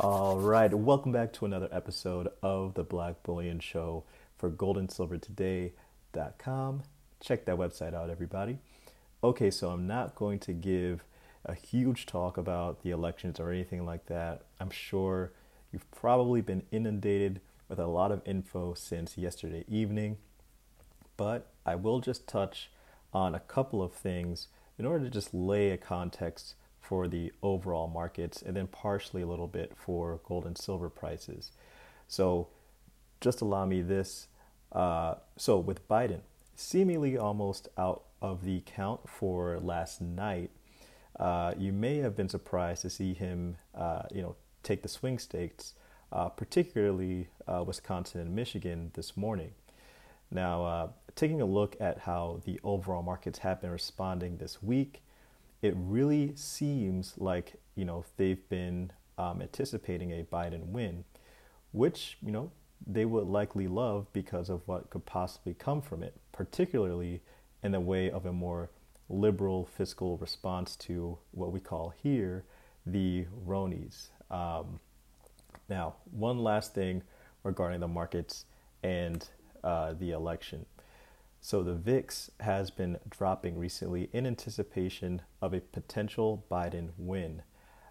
All right, welcome back to another episode of the Black Bullion Show for goldandsilvertoday.com. Check that website out, everybody. Okay, so I'm not going to give a huge talk about the elections or anything like that. I'm sure you've probably been inundated with a lot of info since yesterday evening, but I will just touch on a couple of things in order to just lay a context for the overall markets and then partially a little bit for gold and silver prices. So, just allow me this. Uh, so, with Biden seemingly almost out of the count for last night, uh, you may have been surprised to see him, uh, you know, take the swing states, uh, particularly uh, Wisconsin and Michigan this morning. Now, uh, taking a look at how the overall markets have been responding this week, it really seems like you know they've been um, anticipating a Biden win, which you know they would likely love because of what could possibly come from it, particularly in the way of a more liberal fiscal response to what we call here the Ronies. Um, now, one last thing regarding the markets and uh, the election. So the VIX has been dropping recently in anticipation of a potential Biden win.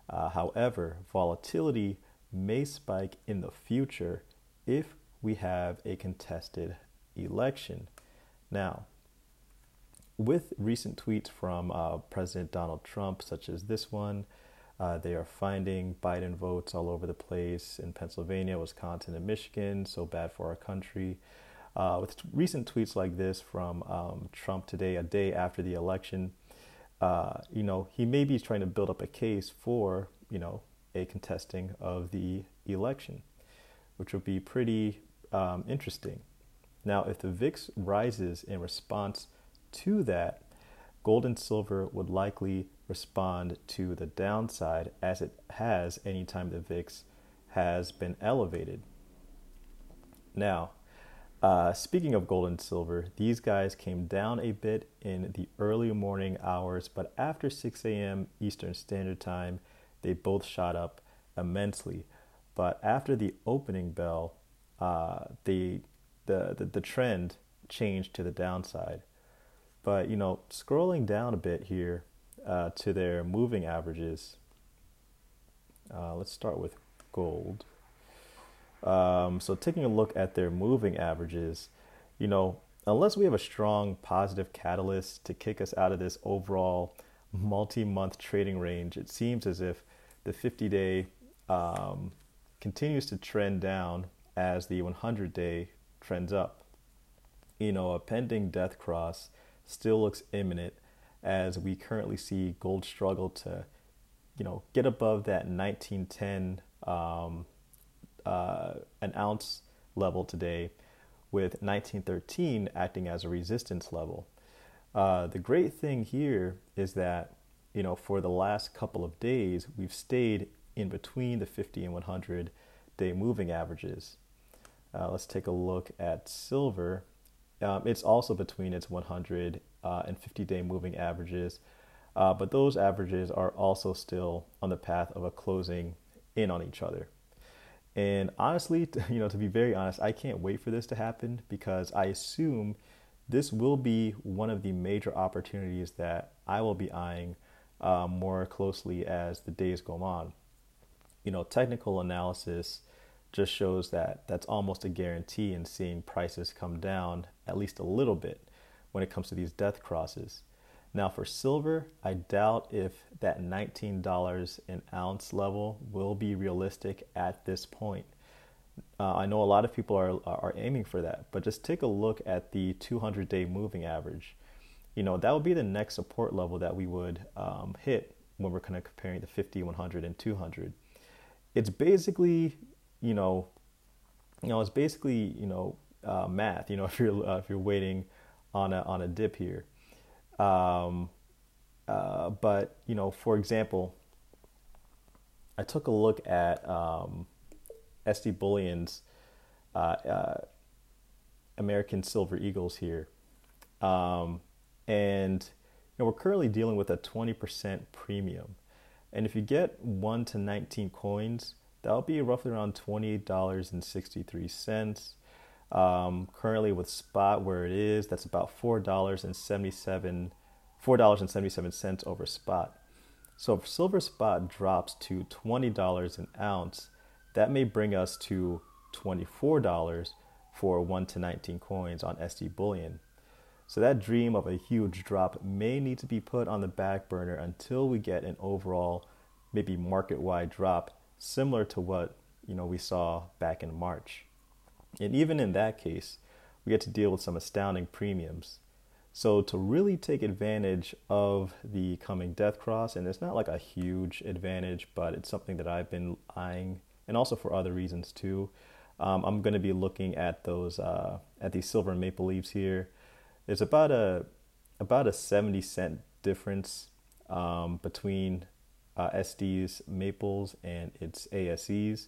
Uh, however, volatility may spike in the future if we have a contested election. Now, with recent tweets from uh, President Donald Trump, such as this one, uh, they are finding Biden votes all over the place in Pennsylvania, Wisconsin, and Michigan. So bad for our country. Uh, with recent tweets like this from um, Trump today, a day after the election, uh, you know, he may be trying to build up a case for, you know, a contesting of the election, which would be pretty um, interesting. Now, if the VIX rises in response to that, gold and silver would likely respond to the downside as it has anytime the VIX has been elevated. Now, uh, speaking of gold and silver, these guys came down a bit in the early morning hours, but after 6 a.m. Eastern Standard Time, they both shot up immensely. But after the opening bell, uh, the, the, the the trend changed to the downside. But you know, scrolling down a bit here uh, to their moving averages. Uh, let's start with gold. Um, so taking a look at their moving averages, you know, unless we have a strong positive catalyst to kick us out of this overall multi-month trading range, it seems as if the 50-day um, continues to trend down as the 100-day trends up. You know, a pending death cross still looks imminent as we currently see gold struggle to, you know, get above that 1910 um, uh, an ounce level today, with 1913 acting as a resistance level. Uh, the great thing here is that, you know, for the last couple of days, we've stayed in between the 50 and 100 day moving averages. Uh, let's take a look at silver. Um, it's also between its 100 uh, and 50 day moving averages, uh, but those averages are also still on the path of a closing in on each other. And honestly, you know, to be very honest, I can't wait for this to happen because I assume this will be one of the major opportunities that I will be eyeing uh, more closely as the days go on. You know, technical analysis just shows that that's almost a guarantee in seeing prices come down at least a little bit when it comes to these death crosses. Now, for silver, I doubt if that $19 an ounce level will be realistic at this point. Uh, I know a lot of people are, are aiming for that, but just take a look at the 200 day moving average. You know, that would be the next support level that we would um, hit when we're kind of comparing the 50, 100, and 200. It's basically, you know, you know, it's basically, you know, uh, math. You know, if you're uh, if you're waiting on a on a dip here. Um, uh, but you know, for example, I took a look at um, SD Bullion's uh, uh, American Silver Eagles here, um, and you know, we're currently dealing with a 20% premium. And if you get 1 to 19 coins, that'll be roughly around $28.63. Um, currently with spot where it is, that's about $4.77 $4.77 over spot. So if silver spot drops to $20 an ounce, that may bring us to $24 for 1 to 19 coins on SD Bullion. So that dream of a huge drop may need to be put on the back burner until we get an overall maybe market-wide drop similar to what, you know, we saw back in March. And even in that case, we get to deal with some astounding premiums. So to really take advantage of the coming death cross, and it's not like a huge advantage, but it's something that I've been eyeing, and also for other reasons too. Um, I'm going to be looking at those uh, at these silver maple leaves here. There's about a about a 70 cent difference um, between uh, SD's maples and its ASEs.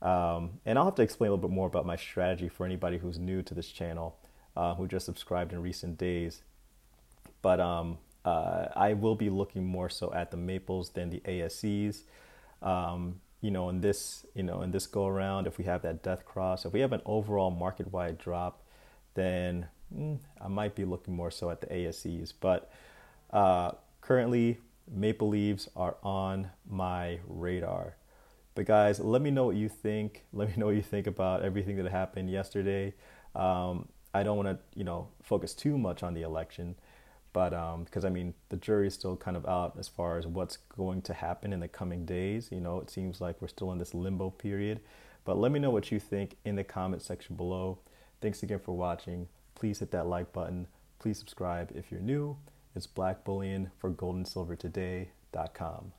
Um, and I'll have to explain a little bit more about my strategy for anybody who's new to this channel, uh, who just subscribed in recent days. But um, uh, I will be looking more so at the maples than the ASEs. Um, you know, in this, you know, in this go around, if we have that death cross, if we have an overall market wide drop, then mm, I might be looking more so at the ASEs. But uh, currently, maple leaves are on my radar. But guys, let me know what you think. Let me know what you think about everything that happened yesterday. Um, I don't want to, you know, focus too much on the election, but because um, I mean, the jury is still kind of out as far as what's going to happen in the coming days. You know, it seems like we're still in this limbo period. But let me know what you think in the comment section below. Thanks again for watching. Please hit that like button. Please subscribe if you're new. It's Black Bullion for goldandsilvertoday.com.